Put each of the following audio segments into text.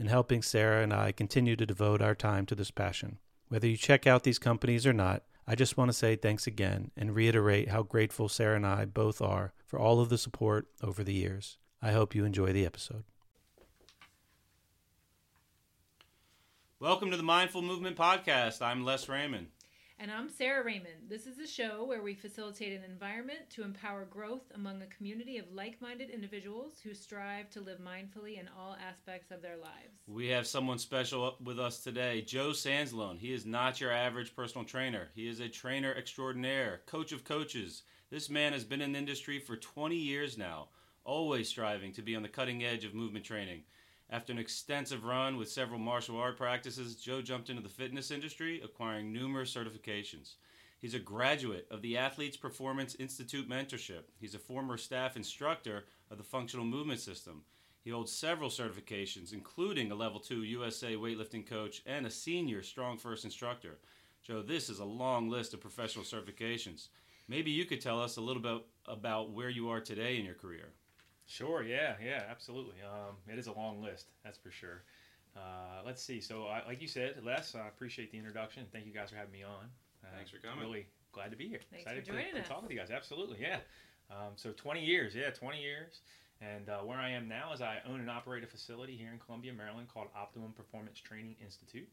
and helping Sarah and I continue to devote our time to this passion. Whether you check out these companies or not, I just want to say thanks again and reiterate how grateful Sarah and I both are for all of the support over the years. I hope you enjoy the episode. Welcome to the Mindful Movement Podcast. I'm Les Raymond. And I'm Sarah Raymond. This is a show where we facilitate an environment to empower growth among a community of like minded individuals who strive to live mindfully in all aspects of their lives. We have someone special with us today, Joe Sansalone. He is not your average personal trainer, he is a trainer extraordinaire, coach of coaches. This man has been in the industry for 20 years now, always striving to be on the cutting edge of movement training. After an extensive run with several martial art practices, Joe jumped into the fitness industry, acquiring numerous certifications. He's a graduate of the Athletes Performance Institute Mentorship. He's a former staff instructor of the Functional Movement System. He holds several certifications, including a level 2 USA weightlifting coach and a senior StrongFirst instructor. Joe, this is a long list of professional certifications. Maybe you could tell us a little bit about where you are today in your career. Sure. Yeah. Yeah. Absolutely. Um, it is a long list. That's for sure. Uh, let's see. So, I, like you said, Les, I appreciate the introduction. Thank you guys for having me on. Uh, Thanks for coming. Really glad to be here. Thanks Excited for joining to, us. to talk with you guys. Absolutely. Yeah. Um, so, 20 years. Yeah, 20 years. And uh, where I am now is I own and operate a facility here in Columbia, Maryland called Optimum Performance Training Institute.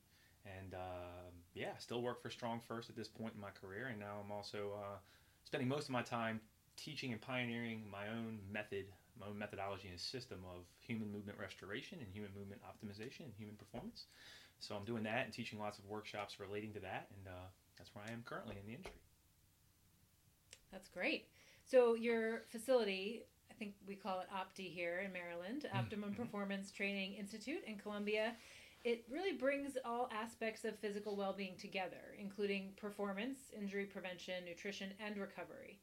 And uh, yeah, still work for StrongFirst at this point in my career. And now I'm also uh, spending most of my time teaching and pioneering my own method my own methodology and system of human movement restoration and human movement optimization and human performance. So I'm doing that and teaching lots of workshops relating to that, and uh, that's where I am currently in the industry. That's great. So, your facility, I think we call it OPTI here in Maryland, Optimum Performance Training Institute in Columbia. It really brings all aspects of physical well being together, including performance, injury prevention, nutrition, and recovery.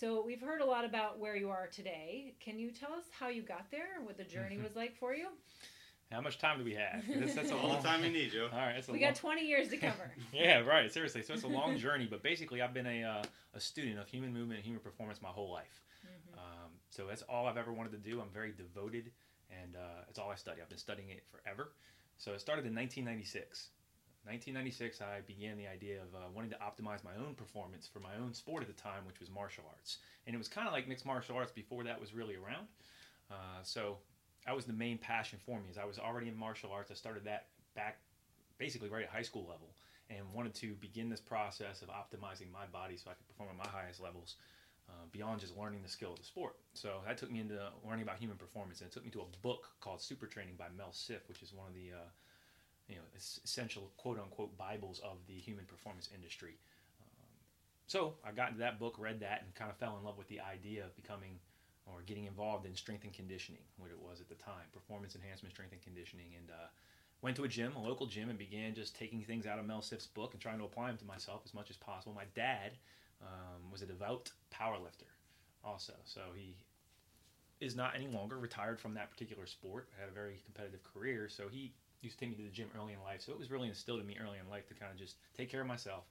So, we've heard a lot about where you are today. Can you tell us how you got there and what the journey was like for you? How much time do we have? That's, that's a All long the time you need, Joe. All right, that's a We long, got 20 years to cover. yeah, right. Seriously, so it's a long journey, but basically, I've been a, uh, a student of human movement and human performance my whole life. Um, so that's all I've ever wanted to do. I'm very devoted, and uh, it's all I study. I've been studying it forever. So it started in 1996. 1996, I began the idea of uh, wanting to optimize my own performance for my own sport at the time, which was martial arts. And it was kind of like mixed martial arts before that was really around. Uh, so that was the main passion for me. Is I was already in martial arts. I started that back basically right at high school level, and wanted to begin this process of optimizing my body so I could perform at my highest levels. Uh, beyond just learning the skill of the sport. So that took me into learning about human performance, and it took me to a book called Super Training by Mel Siff, which is one of the uh, you know essential quote unquote bibles of the human performance industry. Um, so I got into that book, read that, and kind of fell in love with the idea of becoming or getting involved in strength and conditioning, what it was at the time, performance enhancement, strength and conditioning, and uh, went to a gym, a local gym, and began just taking things out of Mel Siff's book and trying to apply them to myself as much as possible. My dad um, was a devout power lifter also, so he is not any longer retired from that particular sport. Had a very competitive career, so he used to take me to the gym early in life. So it was really instilled in me early in life to kind of just take care of myself,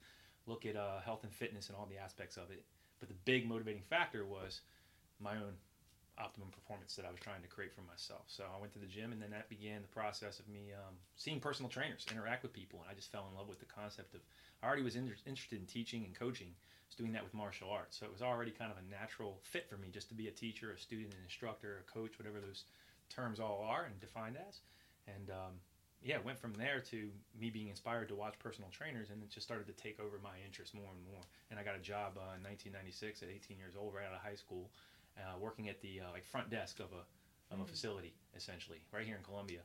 look at uh, health and fitness and all the aspects of it. But the big motivating factor was my own optimum performance that I was trying to create for myself. So I went to the gym, and then that began the process of me um, seeing personal trainers, interact with people, and I just fell in love with the concept of. I already was inter- interested in teaching and coaching, I was doing that with martial arts, so it was already kind of a natural fit for me just to be a teacher, a student, an instructor, a coach, whatever those terms all are and defined as. And um, yeah, went from there to me being inspired to watch personal trainers, and it just started to take over my interest more and more. And I got a job uh, in 1996 at 18 years old, right out of high school, uh, working at the uh, like front desk of a of a Mm. facility, essentially, right here in Columbia,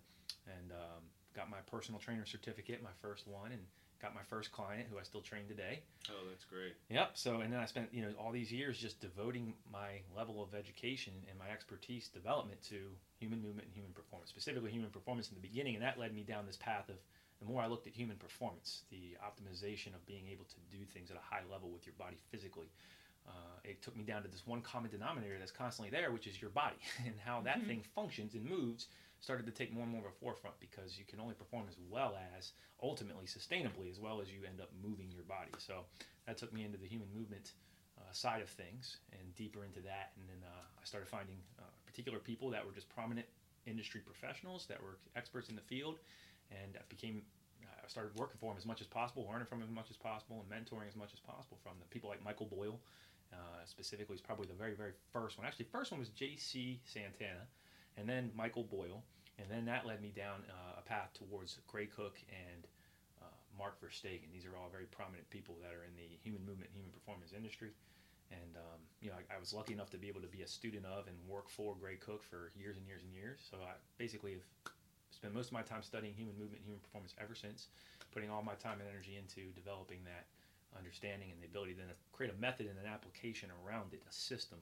and um, got my personal trainer certificate, my first one, and got my first client who I still train today. Oh, that's great. Yep. So, and then I spent you know all these years just devoting my level of education and my expertise development to human movement and human performance, specifically human performance in the beginning, and that led me down this path of the more I looked at human performance, the optimization of being able to do things at a high level with your body physically. Uh, it took me down to this one common denominator that's constantly there, which is your body, and how that Mhm. thing functions and moves started to take more and more of a forefront because you can only perform as well as ultimately sustainably as well as you end up moving your body. So that took me into the human movement uh, side of things and deeper into that. And then uh, I started finding uh, particular people that were just prominent industry professionals that were experts in the field, and I became. I started working for them as much as possible, learning from them as much as possible, and mentoring as much as possible from them. People like Michael Boyle, uh, specifically, is probably the very, very first one. Actually, first one was J.C. Santana, and then Michael Boyle, and then that led me down uh, a path towards Gray Cook and uh, Mark Verstegen. These are all very prominent people that are in the human movement, human performance industry. And um, you know, I, I was lucky enough to be able to be a student of and work for Gray Cook for years and years and years. So I basically have spent most of my time studying human movement, human performance ever since, putting all my time and energy into developing that understanding and the ability then to create a method and an application around it, a system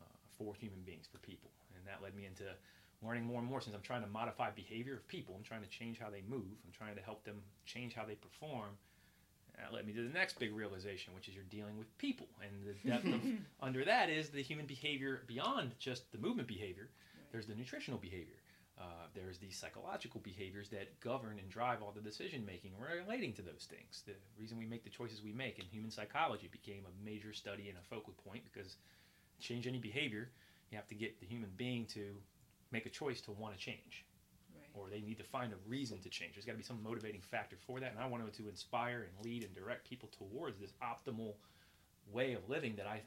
uh, for human beings, for people. And that led me into learning more and more since I'm trying to modify behavior of people. I'm trying to change how they move. I'm trying to help them change how they perform. That led me to the next big realization, which is you're dealing with people, and the depth of under that is the human behavior beyond just the movement behavior. There's the nutritional behavior. Uh, there's the psychological behaviors that govern and drive all the decision making relating to those things. The reason we make the choices we make in human psychology became a major study and a focal point because change any behavior, you have to get the human being to make a choice to want to change Right. or they need to find a reason to change. There's got to be some motivating factor for that, and I wanted to inspire and lead and direct people towards this optimal way of living that I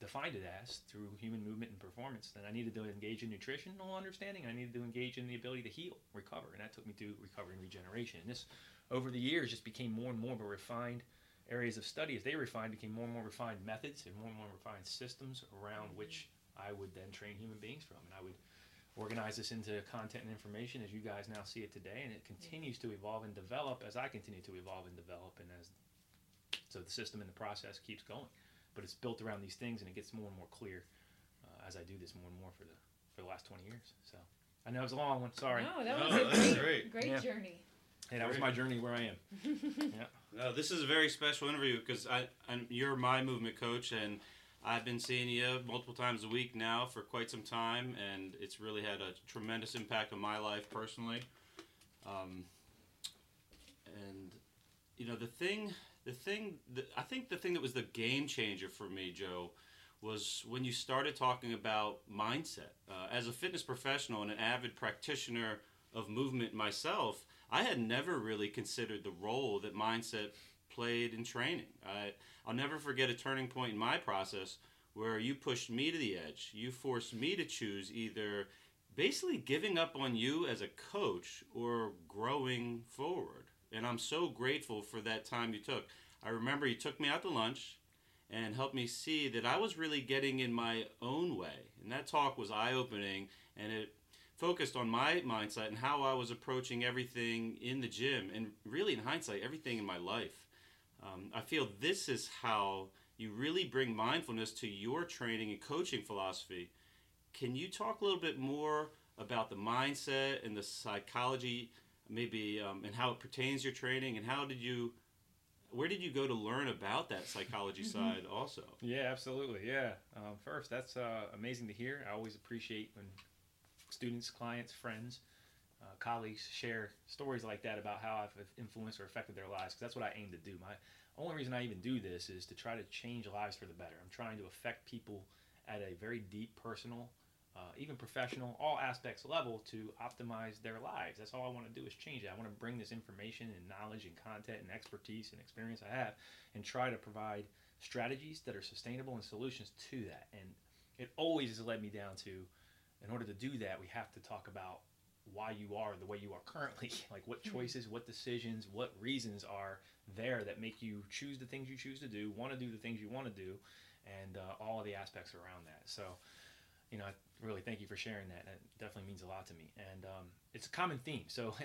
defined it as through human movement and performance. And I needed to engage in nutritional understanding, and I needed to engage in the ability to heal, recover, and that took me to recovery and regeneration. And this, over the years, just became more and more of a refined areas of study. As they refined, became more and more refined methods and more and more refined systems around mm-hmm. which I would then train human beings from, and I would organize this into content and information as you guys now see it today. And it continues to evolve and develop as i continue to evolve and develop. And as so the system and the process keeps going. But it's built around these things and it gets more and more clear uh, as i do this more and more for the for the last 20 years. So i know it was a long one. Sorry. No, that No, was a great, great. great Yeah. journey. hey that was my journey where i am. Yeah. No, this is a very special interview because I, I'm, you're my movement coach, and I've been seeing you multiple times a week now for quite some time, and it's really had a tremendous impact on my life personally. Um, and you know the thing, the thing, that, I think the thing that was the game changer for me, Joe, was when you started talking about mindset. Uh, as a fitness professional and an avid practitioner of movement myself, I had never really considered the role that mindset played in training. I, I'll never forget a turning point in my process where you pushed me to the edge. You forced me to choose either basically giving up on you as a coach or growing forward. And I'm so grateful for that time you took. I remember you took me out to lunch and helped me see that I was really getting in my own way. And that talk was eye opening and it focused on my mindset and how I was approaching everything in the gym and really in hindsight, everything in my life. Um, I feel this is how you really bring mindfulness to your training and coaching philosophy. Can you talk a little bit more about the mindset and the psychology, maybe, um, and how it pertains to your training? And how did you, where did you go to learn about that psychology side also? Yeah, absolutely. Yeah. Um, first, that's uh, amazing to hear. I always appreciate when students, clients, friends, uh, colleagues share stories like that about how I've influenced or affected their lives. Because that's what I aim to do. My only reason I even do this is to try to change lives for the better. I'm trying to affect people at a very deep, personal, uh, even professional, all aspects level to optimize their lives. That's all I want to do is change it. I want to bring this information and knowledge and content and expertise and experience I have and try to provide strategies that are sustainable and solutions to that. And it always has led me down to, in order to do that, we have to talk about why you are the way you are currently. Like what Mm-hmm. choices, what decisions, what reasons are there that make you choose the things you choose to do, want to do the things you want to do, and uh, all of the aspects around that. So, you know, I really thank you for sharing that. That definitely means a lot to me, and um, it's a common theme. So.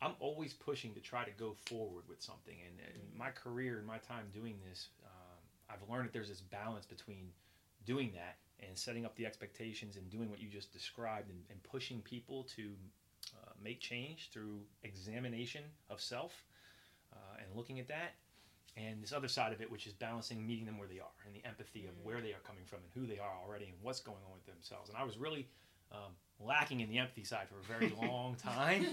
I'm always pushing to try to go forward with something, and in my career and my time doing this, um, I've learned that there's this balance between doing that and setting up the expectations and doing what you just described and, and pushing people to uh, make change through examination of self uh, and looking at that and this other side of it which is balancing meeting them where they are and the empathy of where they are coming from and who they are already and what's going on with themselves. And i was really um, lacking in the empathy side for a very long time.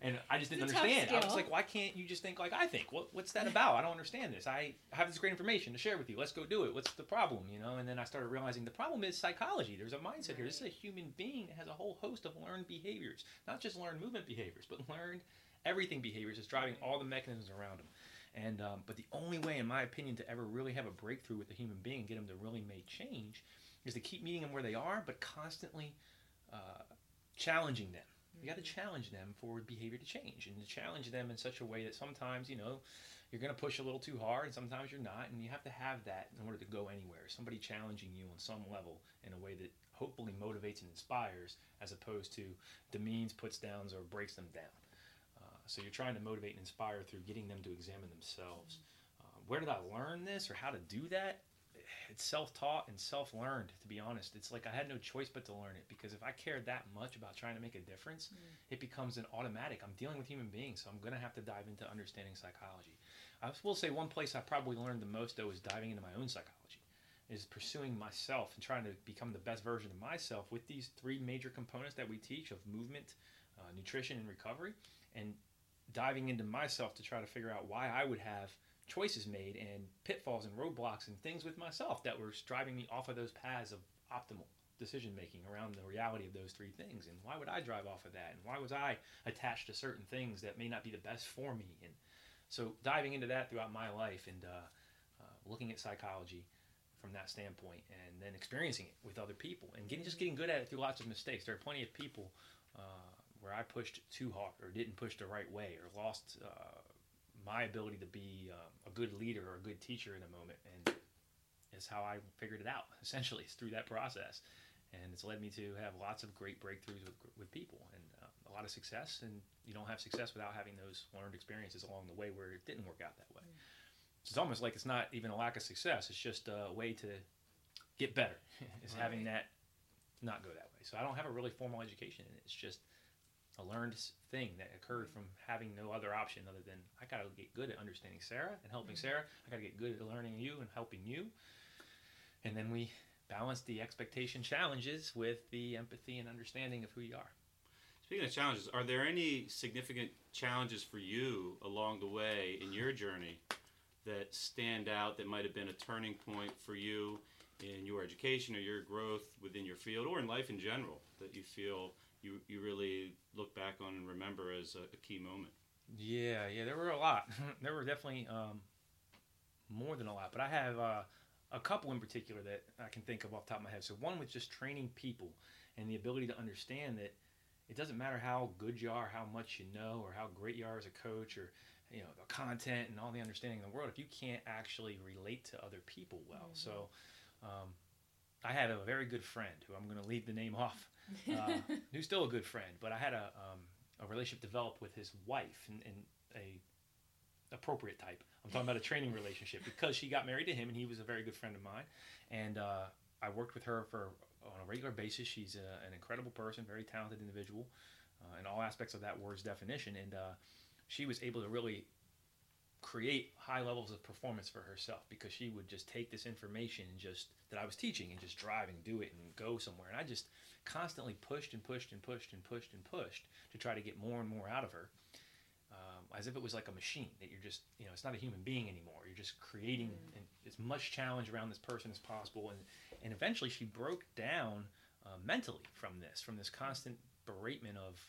And i just didn't It's a tough understand. I was like why can't you just think like i think? What, what's that about? I don't understand this. I have this great information to share with you. Let's go do it. What's the problem? You know? And then i started realizing the problem is psychology. There's a mindset here. This is a human being that has a whole host of learned behaviors. Not just learned movement behaviors but learned everything behaviors is driving all the mechanisms around them and um, but the only way in my opinion to ever really have a breakthrough with a human being get them to really make change is to keep meeting them where they are but constantly uh, challenging them. You got to challenge them for behavior to change and to challenge them in such a way that sometimes you know you're going to push a little too hard and sometimes you're not and you have to have that in order to go anywhere. Somebody challenging you on some level in a way that hopefully motivates and inspires as opposed to demeans puts downs or breaks them down. Uh, so you're trying to motivate and inspire through getting them to examine themselves. Uh, where did i learn this or how to do that it's self-taught and self-learned to be honest. It's like i had no choice but to learn it because if i cared that much about trying to make a difference it becomes an automatic. I'm dealing with human beings so i'm going to have to dive into understanding psychology. I will say one place i probably learned the most though is diving into my own psychology is pursuing myself and trying to become the best version of myself with these three major components that we teach of movement uh, nutrition and recovery and diving into myself to try to figure out why i would have choices made and pitfalls and roadblocks and things with myself that were driving me off of those paths of optimal decision making around the reality of those three things. And why would i drive off of that? And why was i attached to certain things that may not be the best for me? And so diving into that throughout my life and uh, uh, looking at psychology from that standpoint and then experiencing it with other people and getting just getting good at it through lots of mistakes. There are plenty of people uh, where i pushed too hard or didn't push the right way or lost uh, my ability to be um, a good leader or a good teacher in a moment and it's how i figured it out essentially it's through that process. And it's led me to have lots of great breakthroughs with, with people and uh, a lot of success and you don't have success without having those learned experiences along the way where it didn't work out that way. So it's almost like it's not even a lack of success it's just a way to get better. Is having that not go that way. So i don't have a really formal education it's just a learned thing that occurred from having no other option other than i gotta get good at understanding sarah and helping mm-hmm. sarah. I gotta get good at learning you and helping you. And then we balance the expectation challenges with the empathy and understanding of who you are. Speaking of challenges, are there any significant challenges for you along the way in your journey that stand out that might have been a turning point for you in your education or your growth within your field or in life in general that you feel you, you really look back on and remember as a, a key moment? Yeah, yeah, there were a lot. there were definitely um, more than a lot, but I have uh, a couple in particular that I can think of off the top of my head. So one was just training people and the ability to understand that it doesn't matter how good you are, how much you know, or how great you are as a coach, or you know the content and all the understanding in the world. If you can't actually relate to other people well, so um, I had a very good friend who I'm going to leave the name off uh, who's still a good friend, but I had a um, a relationship develop with his wife and, and a appropriate type. I'm talking about a training relationship because she got married to him and he was a very good friend of mine, and uh, I worked with her for on a regular basis. She's a, an incredible person, very talented individual, uh, in all aspects of that word's definition, and uh, she was able to really create high levels of performance for herself because she would just take this information and just that I was teaching and just drive and do it and go somewhere. And I just constantly pushed and pushed and pushed and pushed and pushed to try to get more and more out of her. Um, as if it was like a machine that you're just, you know, it's not a human being anymore. You're just creating and as much challenge around this person as possible. And, and eventually she broke down uh, mentally from this, from this constant beratement of,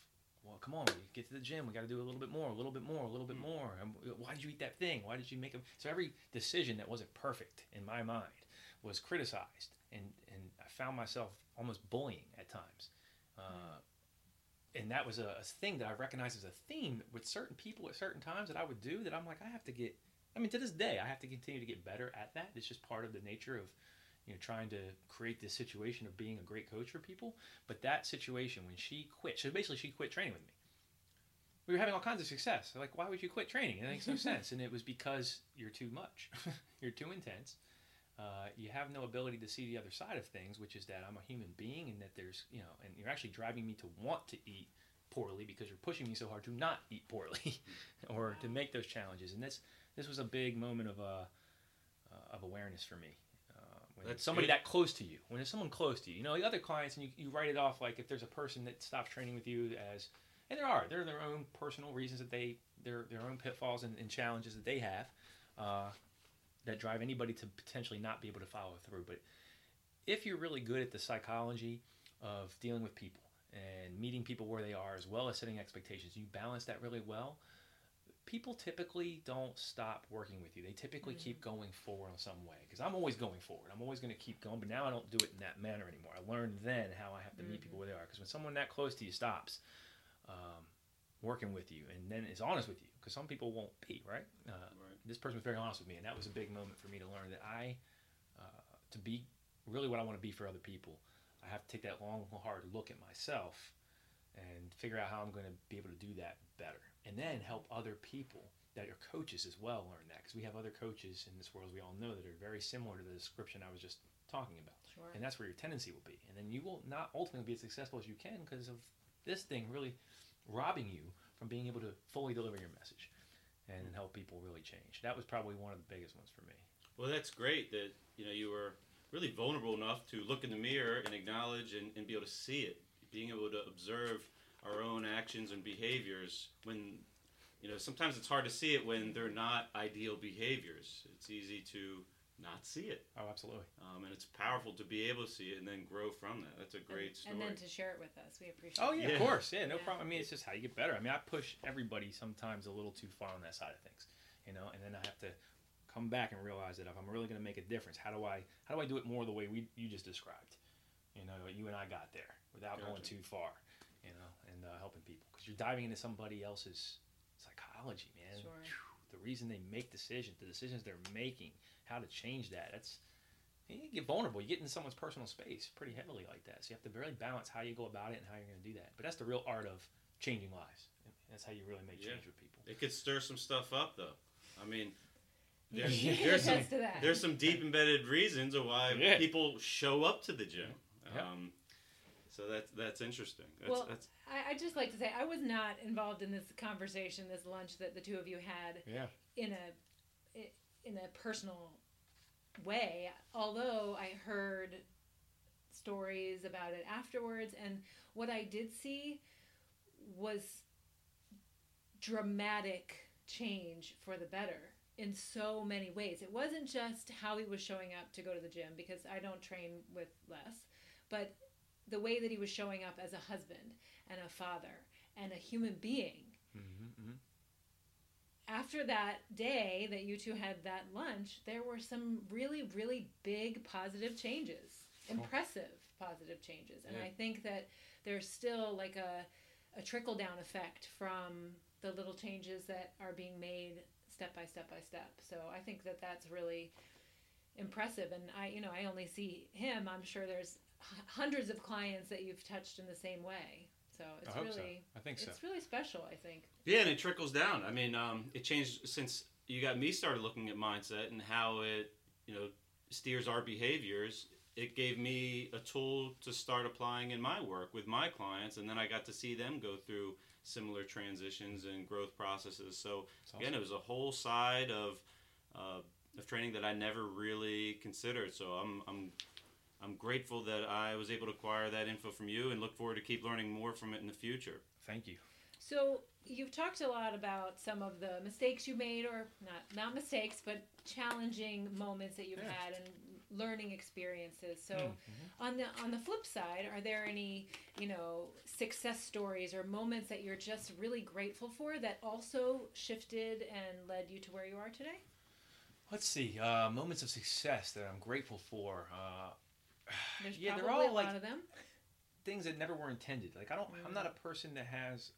well, come on, we get to the gym. We got to do a little bit more, a little bit more, a little bit more. Um, why did you eat that thing? Why did you make it? So every decision that wasn't perfect in my mind was criticized, and and I found myself almost bullying at times. Uh, and that was a, a thing that I recognized as a theme with certain people at certain times that I would do that I'm like, I have to get, I mean, to this day, I have to continue to get better at that. It's just part of the nature of, you know, trying to create this situation of being a great coach for people. But that situation, when she quit, so basically she quit training with me. We were having all kinds of success. They're like, why would you quit training? It makes no sense. And it was because you're too much. you're too intense. Uh, you have no ability to see the other side of things, which is that I'm a human being and that there's, you know, and you're actually driving me to want to eat poorly because you're pushing me so hard to not eat poorly or to make those challenges. And this this was a big moment of uh, uh of awareness for me. When That's somebody good. that close to you, when there's someone close to you, you know, the other clients, and you, you write it off like if there's a person that stops training with you as, and there are, there are their own personal reasons that they, their their own pitfalls and, and challenges that they have, uh, that drive anybody to potentially not be able to follow through. But if you're really good at the psychology of dealing with people and meeting people where they are, as well as setting expectations, you balance that really well. People typically don't stop working with you. They typically keep going forward in some way. Because I'm always going forward. I'm always going to keep going. But now I don't do it in that manner anymore. I learned then how I have to meet people where they are. Because when someone that close to you stops um, working with you and then is honest with you, because some people won't be right. Uh, Right. This person was very honest with me, and that was a big moment for me to learn that I, uh, to be really what I want to be for other people, I have to take that long, hard look at myself and figure out how I'm going to be able to do that better. And then help other people that are coaches as well learn that. Because we have other coaches in this world, we all know, that are very similar to the description I was just talking about. Sure. And that's where your tendency will be. And then you will not ultimately be as successful as you can because of this thing really robbing you from being able to fully deliver your message and mm. help people really change. That was probably one of the biggest ones for me. Well, that's great that you know you were really vulnerable enough to look in the mirror and acknowledge and, and be able to see it, being able to observe our own actions and behaviors when you know sometimes it's hard to see it when they're not ideal behaviors. It's easy to not see it, Oh, absolutely. um, and it's powerful to be able to see it and then grow from that. That's a great story. And then to share it with us, we appreciate. Oh it. yeah, Yeah. of course. Yeah, no Yeah. problem. I mean, it's just how you get better. I mean, I push everybody sometimes a little too far on that side of things, you know, and then I have to come back and realize that if I'm really going to make a difference, how do I how do I do it more the way we you just described? You know, you and I got there without going too far, you know, and uh, helping people because you're diving into somebody else's psychology, man. Sure. Phew, The reason they make decisions, the decisions they're making, how to change that. That's you get vulnerable. You get into someone's personal space pretty heavily like that. So you have to really balance how you go about it and how you're going to do that. But that's the real art of changing lives. That's how you really make Yeah. change with people. it could stir some stuff up, though. I mean, there's, there's some attest to that. there's some deep embedded reasons of why Yeah. people show up to the gym. Yeah. Um, so that's that's interesting. That's, Well, that's I, I'd just like to say I was not involved in this conversation, this lunch that the two of you had Yeah. in a in a personal way. Although I heard stories about it afterwards, and what I did see was dramatic change for the better in so many ways. It wasn't just how he was showing up to go to the gym because I don't train with Les, but the way that he was showing up as a husband and a father and a human being. Mm-hmm, After that day that you two had that lunch, there were some really, really big positive changes, impressive positive changes. And Yeah. I think that there's still like a, a trickle down effect from the little changes that are being made step by step by step. So I think that that's really impressive. And I, you know, I only see him. I'm sure there's hundreds of clients that you've touched in the same way. So it's I hope really, so. I think so. it's really special. I think. yeah, and it trickles down. I mean, um, it changed since you got me started looking at mindset and how it you know steers our behaviors. It gave me a tool to start applying in my work with my clients, and then I got to see them go through similar transitions and growth processes. So It's again, it was a whole side of uh, of training that I never really considered. So I'm I'm I'm grateful that I was able to acquire that info from you, and look forward to keep learning more from it in the future. Thank you. So you've talked a lot about some of the mistakes you made, or not not mistakes, but challenging moments that you've Yeah. had and learning experiences. So Mhm. on the on the flip side, are there any you know success stories or moments that you're just really grateful for that also shifted and led you to where you are today? Let's see. Uh, moments of success that I'm grateful for. Uh, There's Yeah, they're all like- lot of them. things that never were intended. Like I don't, I'm not a mm. person that has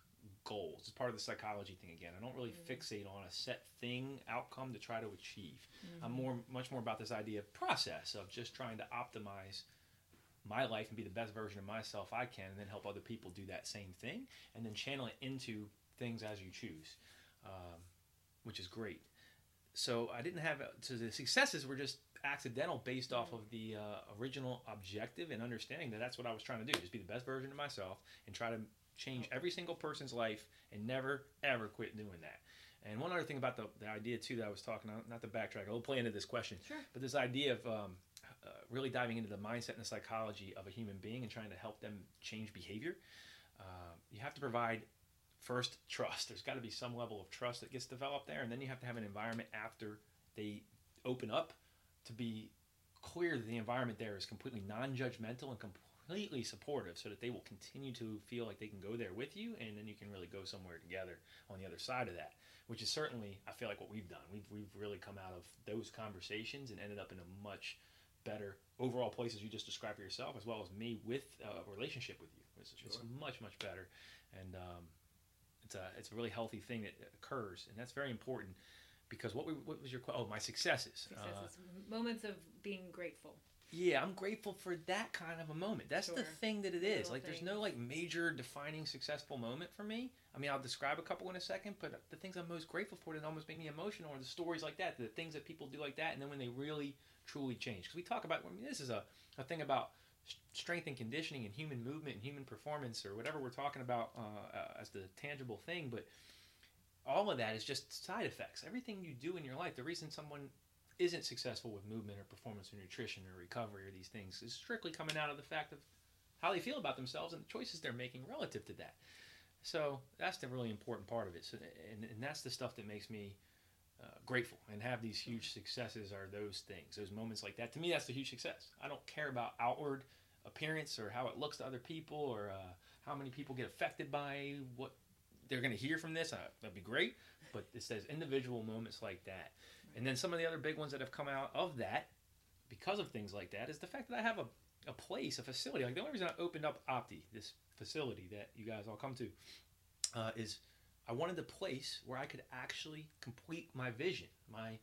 goals. It's part of the psychology thing again. I don't really mm. fixate on a set thing outcome to try to achieve. I'm mm-hmm. more, much more about this idea of process of just trying to optimize my life and be the best version of myself I can, and then help other people do that same thing, and then channel it into things as you choose, um, which is great. So I didn't have so the successes were just accidental based off of the uh, original objective and understanding that that's what I was trying to do, just be the best version of myself and try to change every single person's life and never ever quit doing that. And one other thing about the, the idea too that I was talking, not, not to backtrack, I'll play into this question, Sure. but this idea of um, uh, really diving into the mindset and the psychology of a human being and trying to help them change behavior, uh, you have to provide first trust. There's got to be some level of trust that gets developed there, and then you have to have an environment after they open up to be clear that the environment there is completely non-judgmental and completely supportive, so that they will continue to feel like they can go there with you, and then you can really go somewhere together on the other side of that. Which is certainly, I feel like what we've done. We've we've really come out of those conversations and ended up in a much better overall place as you just described for yourself, as well as me with uh, a relationship with you. It's, it's much much better, and um, it's a it's a really healthy thing that occurs, and that's very important because what we, what was your oh my successes. Uh, moments of being grateful. yeah, I'm grateful for that kind of a moment. That's the thing that it is. little Like, there's no like major defining successful moment for me. I mean, I'll describe a couple in a second, but the things I'm most grateful for that almost make me emotional are the stories like that, the things that people do like that, and then when they really truly change. Because we talk about, I mean, this is a, a thing about strength and conditioning and human movement and human performance or whatever we're talking about uh, uh, as the tangible thing, but all of that is just side effects. Everything you do in your life, the reason someone isn't successful with movement or performance or nutrition or recovery or these things is strictly coming out of the fact of how they feel about themselves and the choices they're making relative to that. So that's the really important part of it. So, and, and that's the stuff that makes me uh, grateful and have these huge successes are those things, those moments like that. To me, that's the huge success. I don't care about outward appearance or how it looks to other people or uh, how many people get affected by what they're going to hear from this. Uh, that'd be great. But it says individual moments like that. And then some of the other big ones that have come out of that because of things like that is the fact that I have a, a place, a facility. Like the only reason I opened up Opti, this facility that you guys all come to, uh, is I wanted a place where I could actually complete my vision, my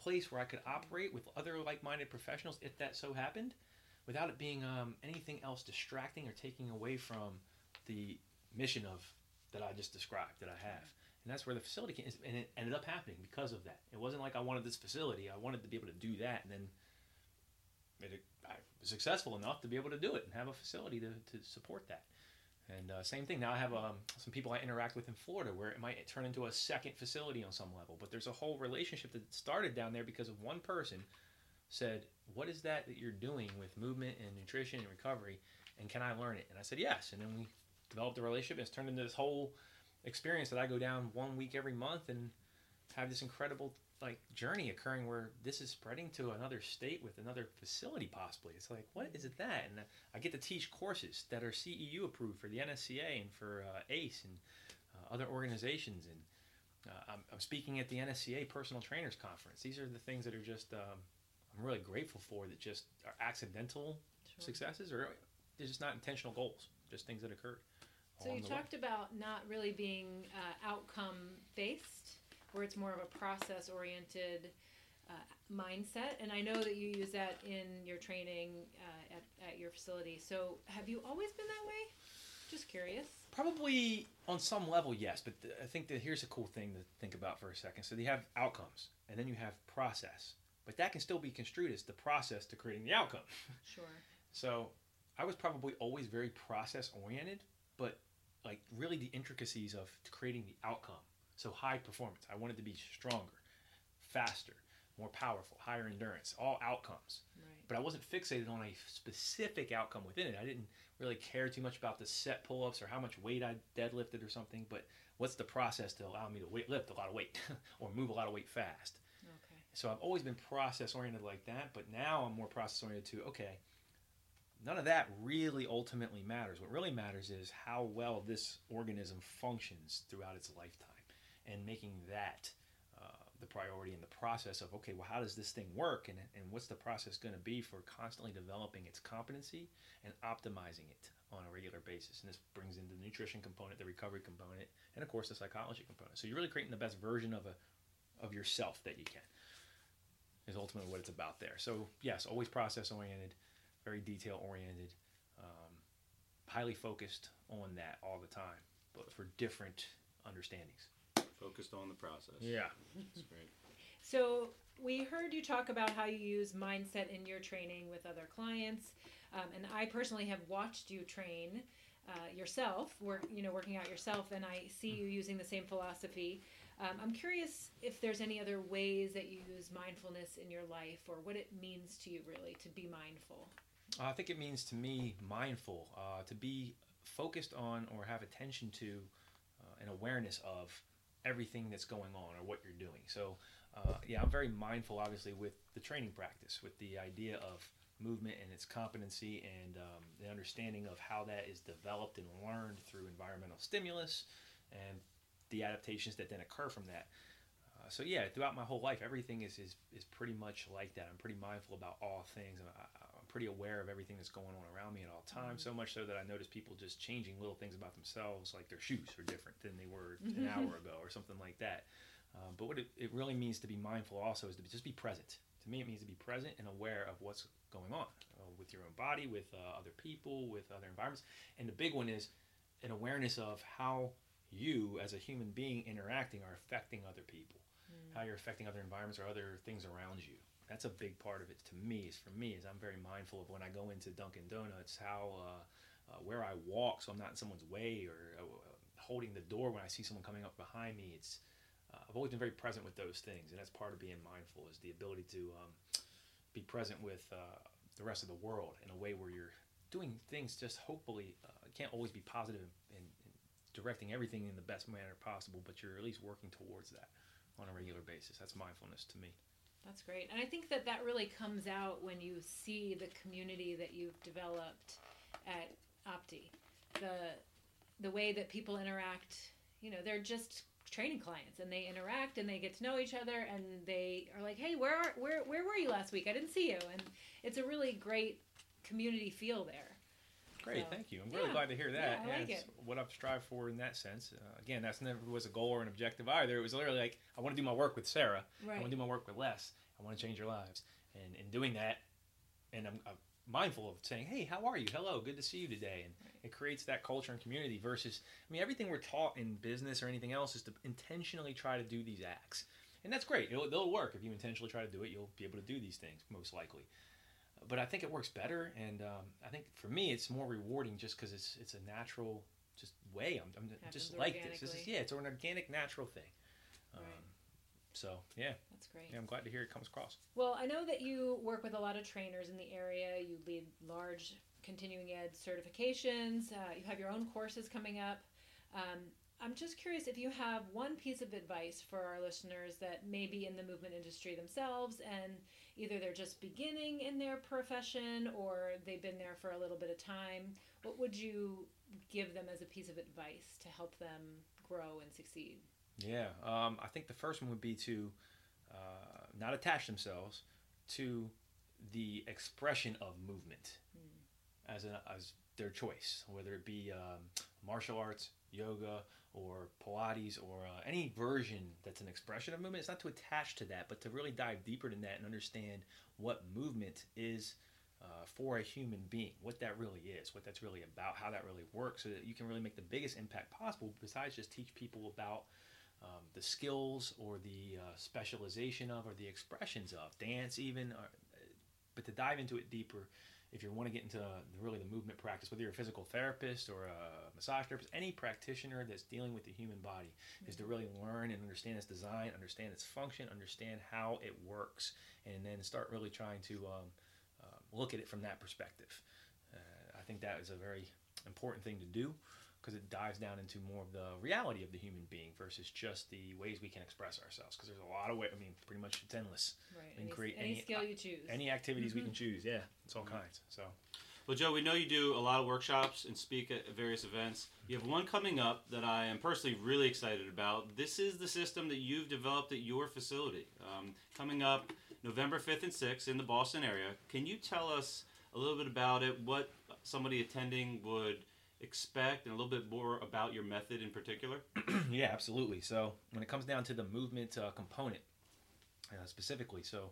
place where I could operate with other like-minded professionals, if that so happened, without it being um, anything else distracting or taking away from the mission of that I just described that I have. And that's where the facility came, and it ended up happening because of that. It wasn't like I wanted this facility; I wanted to be able to do that, and then it, I was successful enough to be able to do it and have a facility to, to support that. And uh, same thing. Now I have um, some people I interact with in Florida where it might turn into a second facility on some level. But there's a whole relationship that started down there because of one person said, "What is that that you're doing with movement and nutrition and recovery? And can I learn it?" And I said, "Yes." And then we developed a relationship. And it's turned into this whole experience that I go down one week every month and have this incredible like journey occurring where this is spreading to another state with another facility possibly. It's like, what is it that? And I get to teach courses that are CEU approved for the NSCA and for uh, ACE and uh, other organizations. And uh, I'm, I'm speaking at the NSCA Personal Trainers Conference. These are the things that are just um, I'm really grateful for that just are accidental Sure. successes or they're just not intentional goals, just things that occurred. So you the way. talked about not really being uh, outcome based, where it's more of a process oriented uh, mindset, and I know that you use that in your training uh, at, at your facility. So have you always been that way? Just curious. Probably on some level, yes. But th- I think that here's a cool thing to think about for a second. So you have outcomes, and then you have process. But that can still be construed as the process to creating the outcome. Sure. So I was probably always very process oriented, but like really the intricacies of creating the outcome. So high performance. I wanted to be stronger, faster, more powerful, higher endurance, all outcomes Right. but I wasn't fixated on a specific outcome within it. I didn't really care too much about the set pull-ups or how much weight I deadlifted or something. But what's the process to allow me to weight, lift a lot of weight or move a lot of weight fast? Okay. So I've always been process oriented like that. But now I'm more process oriented to okay. None of that really ultimately matters. What really matters is how well this organism functions throughout its lifetime, and making that uh, the priority in the process of okay well how does this thing work? And, and what's the process going to be for constantly developing its competency and optimizing it on a regular basis? And this brings in the nutrition component the recovery component and of course the psychology component. So you're really creating the best version of a of yourself that you can is ultimately what it's about there. So yes always process oriented very detail oriented um, highly focused on that all the time but for different understandings Focused on the process. yeah That's great. So we heard you talk about how you use mindset in your training with other clients, um, and I personally have watched you train uh, yourself, work you know working out yourself, and I see you using the same philosophy. Um, I'm curious if there's any other ways that you use mindfulness in your life, or what it means to you really to be mindful. Uh, I think it means to me mindful, uh, to be focused on or have attention to uh, an awareness of everything that's going on or what you're doing. So, uh, yeah, I'm very mindful, obviously, with the training practice, with the idea of movement and its competency and um, the understanding of how that is developed and learned through environmental stimulus and the adaptations that then occur from that. Uh, so yeah, throughout my whole life, everything is, is is pretty much like that. I'm pretty mindful about all things, and I, pretty aware of everything that's going on around me at all times. So much so that I notice people just changing little things about themselves, like their shoes are different than they were an hour ago, or something like that. Um, but what it, it really means to be mindful also is to be, just be present. To me, it means to be present and aware of what's going on uh, with your own body, with uh, other people, with other environments. And the big one is an awareness of how you, as a human being, interacting are affecting other people, how you're affecting other environments or other things around you. That's a big part of it to me. Is for me is I'm very mindful of when I go into Dunkin' Donuts how uh, uh, where I walk, so I'm not in someone's way or uh, holding the door when I see someone coming up behind me. It's uh, I've always been very present with those things, and that's part of being mindful is the ability to um, be present with uh, the rest of the world in a way where you're doing things just hopefully uh, can't always be positive and, and directing everything in the best manner possible, but you're at least working towards that on a regular basis. That's mindfulness to me. That's great. And I think that that really comes out when you see the community that you've developed at Opti. The the way that people interact, you know, they're just training clients and they interact and they get to know each other and they are like, "Hey, where are, where where were you last week? I didn't see you." And it's a really great community feel there. Great, So, thank you. I'm really yeah. glad to hear that. Yeah, I like it's what I've strived for in that sense. Uh, again, that's never was a goal or an objective either. It was literally like I want to do my work with Sarah. I want to do my work with Les. I want to change your lives. And in doing that, and I'm, I'm mindful of saying, "Hey, how are you? Hello, good to see you today." And Right. it creates that culture and community. Versus, I mean, everything we're taught in business or anything else is to intentionally try to do these acts, and that's great. It'll, it'll work if you intentionally try to do it. You'll be able to do these things most likely. But I think it works better, and um, I think for me, it's more rewarding just because it's it's a natural just way. I'm, I'm just like this. This is yeah, it's an organic, natural thing. Um, Right. So yeah, That's great. yeah, I'm glad to hear it comes across. Well, I know that you work with a lot of trainers in the area. You lead large continuing ed certifications. Uh, you have your own courses coming up. Um, I'm just curious if you have one piece of advice for our listeners that may be in the movement industry themselves and either they're just beginning in their profession or they've been there for a little bit of time. What would you give them as a piece of advice to help them grow and succeed? Yeah, um, I think the first one would be to uh, not attach themselves to the expression of movement as a, as their choice, whether it be um, martial arts, yoga, or Pilates, or uh, any version that's an expression of movement. It's not to attach to that, but to really dive deeper than that and understand what movement is. Uh, for a human being, what that really is, what that's really about, how that really works, so that you can really make the biggest impact possible. Besides just teach people about um, the skills or the uh, specialization of or the expressions of dance even or, but to dive into it deeper if you want to get into really the movement practice whether you're a physical therapist or a massage therapist any practitioner that's dealing with the human body is to really learn and understand its design understand its function understand how it works and then start really trying to um, um, look at it from that perspective. Uh, i think that is a very important thing to do because it dives down into more of the reality of the human being versus just the ways we can express ourselves. Because there's a lot of ways. I mean, pretty much it's endless. Right. And Any, create any any- skill you choose. Any activities we can choose. Yeah, it's all kinds. So Well, Well, Joe, we know you do a lot of workshops and speak at various events. You have one coming up that I am personally really excited about. This is the system that you've developed at your facility. Um, coming up November 5th and 6th in the Boston area. Can you tell us a little bit about it, what somebody attending would expect, and a little bit more about your method in particular? yeah, absolutely. So when it comes down to the movement uh, component uh, specifically, so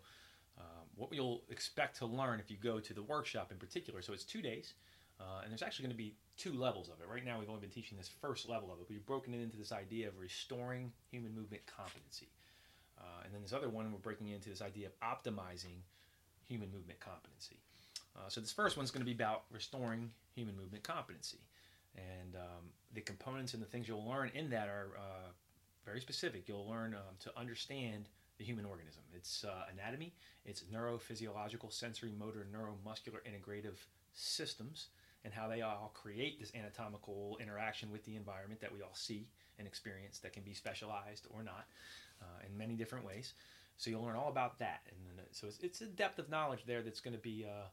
um, what you'll expect to learn if you go to the workshop in particular. So it's two days, uh, and there's actually going to be two levels of it. Right now, we've only been teaching this first level of it. But we've broken it into this idea of restoring human movement competency. Uh, and then this other one, we're breaking into this idea of optimizing human movement competency. Uh, so this first one's going to be about restoring human movement competency. And um, the components and the things you'll learn in that are uh, very specific. You'll learn um, to understand the human organism, its uh, anatomy, its neurophysiological, sensory, motor, neuromuscular integrative systems, and how they all create this anatomical interaction with the environment that we all see and experience that can be specialized or not uh, in many different ways. So you'll learn all about that. And then, uh, so it's, it's, a depth of knowledge there that's going to be uh,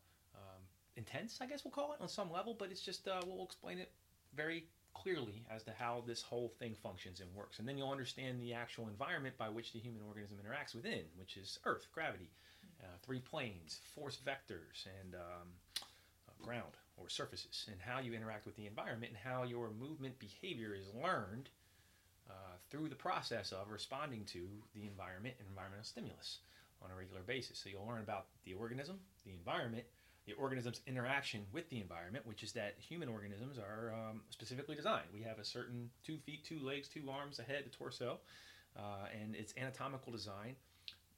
intense, I guess we'll call it, on some level, but it's just, uh, we'll explain it very clearly as to how this whole thing functions and works. And then you'll understand the actual environment by which the human organism interacts within, which is Earth, gravity, uh, three planes, force vectors, and um, uh, ground or surfaces, and how you interact with the environment and how your movement behavior is learned uh, through the process of responding to the environment and environmental stimulus on a regular basis. So you'll learn about the organism, the environment, the organism's interaction with the environment, which is that human organisms are um, specifically designed. We have a certain two feet, two legs, two arms, a head, a torso, uh, and its anatomical design,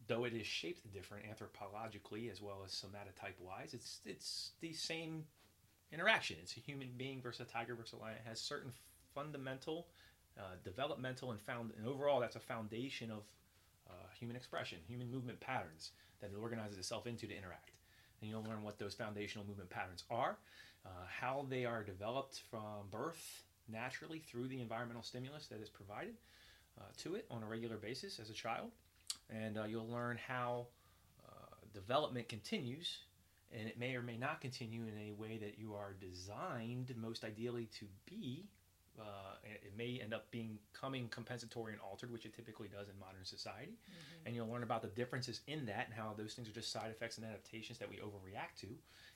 though it is shaped different anthropologically as well as somatotype wise, it's it's the same interaction. It's a human being versus a tiger versus a lion. It has certain fundamental, uh, developmental, and found and overall that's a foundation of uh, human expression, human movement patterns that it organizes itself into to interact and you'll learn what those foundational movement patterns are, uh, how they are developed from birth naturally through the environmental stimulus that is provided uh, to it on a regular basis as a child. And uh, you'll learn how uh, development continues, and it may or may not continue in a way that you are designed most ideally to be uh, it may end up being coming compensatory and altered, which it typically does in modern society. Mm-hmm. And you'll learn about the differences in that and how those things are just side effects and adaptations that we overreact to,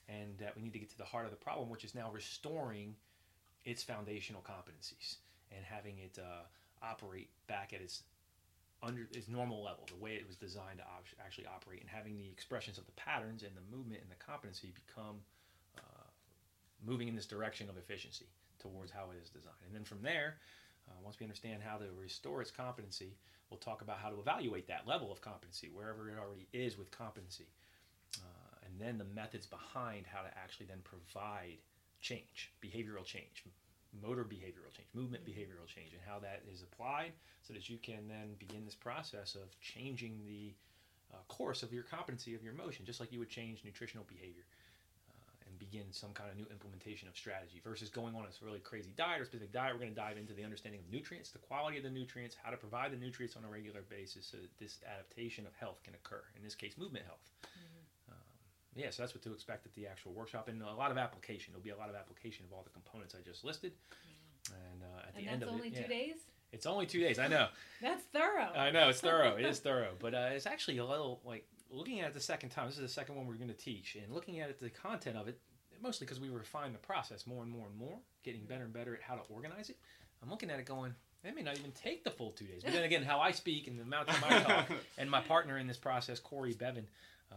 and that we need to get to the heart of the problem, which is now restoring its foundational competencies and having it uh, operate back at its under its normal level, the way it was designed to op- actually operate, and having the expressions of the patterns and the movement and the competency become uh, moving in this direction of efficiency towards how it is designed. And then from there, uh, once we understand how to restore its competency, we'll talk about how to evaluate that level of competency, wherever it already is with competency. Uh, and then the methods behind how to actually then provide change, behavioral change, motor behavioral change, movement behavioral change, and how that is applied so that you can then begin this process of changing the uh, course of your competency of your motion, just like you would change nutritional behavior begin some kind of new implementation of strategy versus going on a really crazy diet or specific diet. We're going to dive into the understanding of nutrients, the quality of the nutrients, how to provide the nutrients on a regular basis so that this adaptation of health can occur. In this case, movement health. Mm-hmm. Um, yeah, so that's what to expect at the actual workshop, and a lot of application. There'll be a lot of application of all the components I just listed. Mm-hmm. And uh, at and the end of it, only two yeah. days. It's only two days. I know. that's thorough. I know it's thorough. it is thorough, but uh, it's actually a little like looking at it the second time. This is the second one we're going to teach, and looking at it, the content of it mostly because we refine the process more and more and more, getting better and better at how to organize it. I'm looking at it going, it may not even take the full two days. But then again, how I speak and the amount of time I talk, and my partner in this process, Corey Bevan, uh,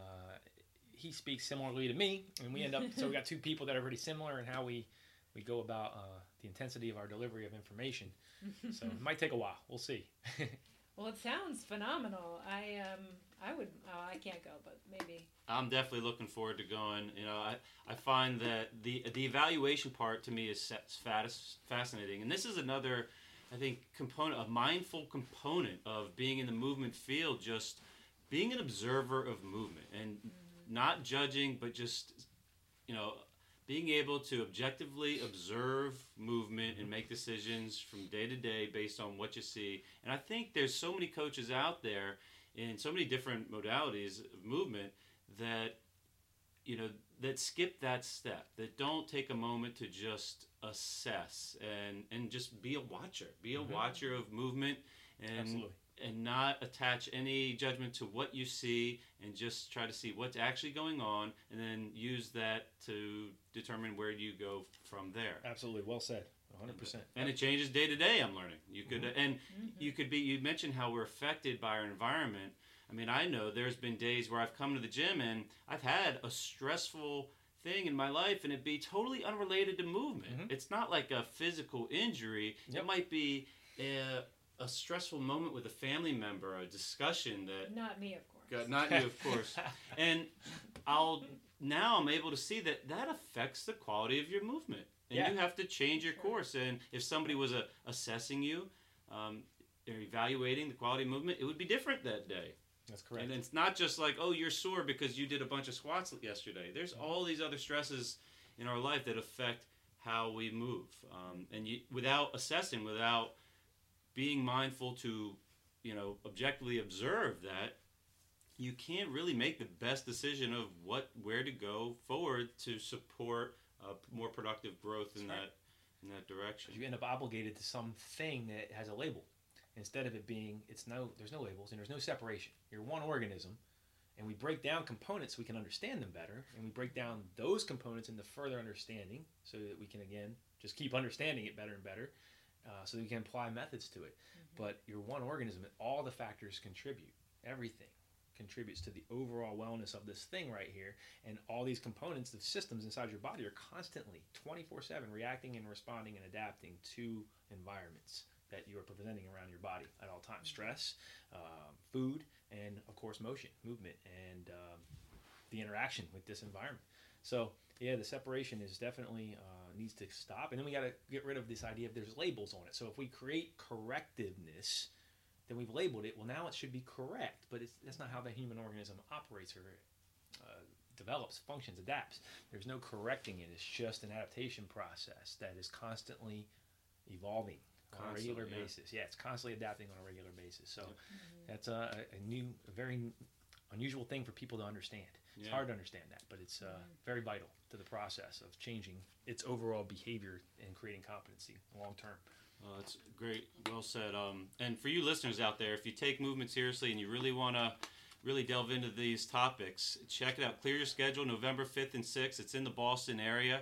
he speaks similarly to me, and we end up so we got two people that are pretty similar in how we we go about uh, the intensity of our delivery of information. So it might take a while. We'll see. well, it sounds phenomenal. I um I would. Oh, I can't go, but maybe. I'm definitely looking forward to going. You know, I, I find that the the evaluation part to me is fascinating, and this is another, I think, component, a mindful component of being in the movement field. Just being an observer of movement and mm-hmm. not judging, but just, you know, being able to objectively observe movement and make decisions from day to day based on what you see. And I think there's so many coaches out there in so many different modalities of movement that you know that skip that step that don't take a moment to just assess and and just be a watcher be a Mhm. watcher of movement and Absolutely. And not attach any judgment to what you see and just try to see what's actually going on and then use that to determine where you go from there Absolutely. Well said. 100%. and it changes day to day i'm learning you could Mhm. and Mhm. you could be you mentioned how we're affected by our environment i mean i know there's been days where i've come to the gym and i've had a stressful thing in my life and it be totally unrelated to movement Mhm. it's not like a physical injury Yep. it might be a, a stressful moment with a family member a discussion that Not me, of course. got not you of course and i'll now i'm able to see that that affects the quality of your movement and Yeah. you have to change your Sure. course and if somebody was uh, assessing you um, or evaluating the quality of movement it would be different that day That's correct. and it's not just like oh you're sore because you did a bunch of squats yesterday there's all these other stresses in our life that affect how we move um, and you, without assessing without being mindful to you know objectively observe that you can't really make the best decision of what where to go forward to support uh, more productive growth in that in that direction. You end up obligated to something that has a label instead of it being it's no there's no labels and there's no separation. You're one organism and we break down components so we can understand them better and we break down those components into further understanding so that we can again just keep understanding it better and better uh, so that we can apply methods to it. But you're one organism and all the factors contribute. Everything contributes to the overall wellness of this thing right here. And all these components the systems inside your body are constantly 24-7 reacting and responding and adapting to environments that you are presenting around your body at all times. Stress um, food and of course motion movement and um, the interaction with this environment. So yeah the separation is definitely uh, needs to stop and then we got to get rid of this idea of there's labels on it. So if we create correctiveness then we've labeled it. Well now it should be correct but it's, that's not how the human organism operates or uh, develops functions adapts. There's no correcting it. It's just an adaptation process that is constantly evolving on a regular yeah. basis. Yeah it's constantly adapting on a regular basis. So that's a, a new a very unusual thing for people to understand it's Yeah. hard to understand that but it's uh, very vital to the process of changing its overall behavior and creating competency long term Oh, that's great. Well said. Um, and for you listeners out there, if you take movement seriously and you really want to really delve into these topics, check it out. Clear your schedule, November 5th and 6th. It's in the Boston area.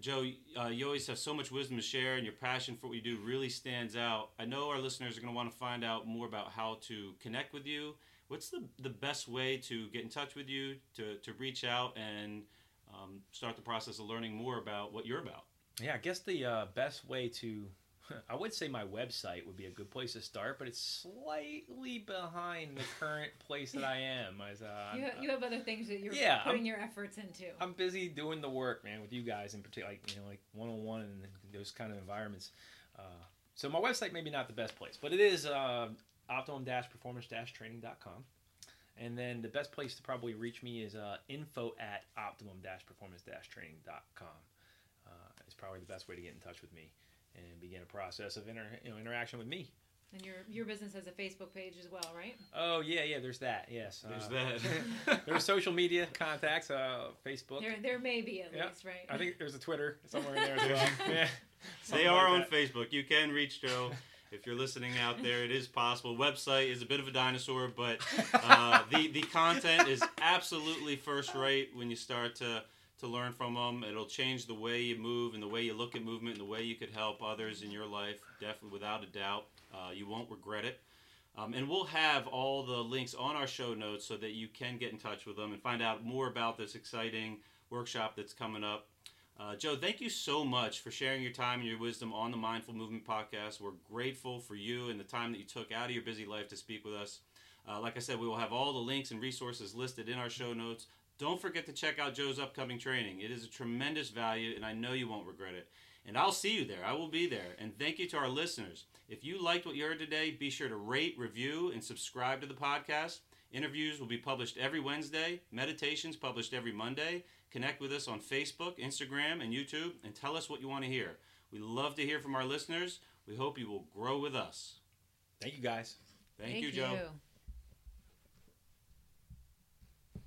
Joe, uh, you always have so much wisdom to share, and your passion for what you do really stands out. I know our listeners are going to want to find out more about how to connect with you. What's the, the best way to get in touch with you, to, to reach out and um, start the process of learning more about what you're about? Yeah, I guess the uh, best way to, I would say my website would be a good place to start, but it's slightly behind the current place that I am. As, uh, You, I'm- you have other things that you're Yeah, putting I'm- your efforts into. I'm busy doing the work, man, with you guys in particular, like you know, like one on one and those kind of environments. Uh, so my website maybe not the best place, but it is uh, optimum-performance-training.com. And then the best place to probably reach me is uh, info at optimum-performance-training.com. Uh, it's probably the best way to get in touch with me and begin a process of inter- you know, interaction with me. and your your business has a Facebook page as well, right? Oh yeah, yeah. There's that. Yes. There's uh, that. there's social media contacts. Uh, Facebook. There there may be at Yeah. least, right? I think there's a Twitter somewhere in there as well. yeah. They are like on that. Facebook. You can reach Joe if you're listening out there. It is possible. Website is a bit of a dinosaur, but uh, the the content is absolutely first rate when you start to to learn from them. It'll change the way you move and the way you look at movement and the way you could help others in your life. Definitely, without a doubt, uh, you won't regret it. Um, and we'll have all the links on our show notes so that you can get in touch with them and find out more about this exciting workshop that's coming up. Uh, Joe, thank you so much for sharing your time and your wisdom on the Mindful Movement podcast. We're grateful for you and the time that you took out of your busy life to speak with us. Uh, like I said, we will have all the links and resources listed in our show notes. Don't forget to check out Joe's upcoming training. It is a tremendous value, and I know you won't regret it. And I'll see you there. I will be there. And thank you to our listeners. If you liked what you heard today, be sure to rate, review, and subscribe to the podcast. Interviews will be published every Wednesday, meditations published every Monday. Connect with us on Facebook, Instagram, and YouTube, and tell us what you want to hear. We love to hear from our listeners. We hope you will grow with us. Thank you guys. Thank, you, Joe. you.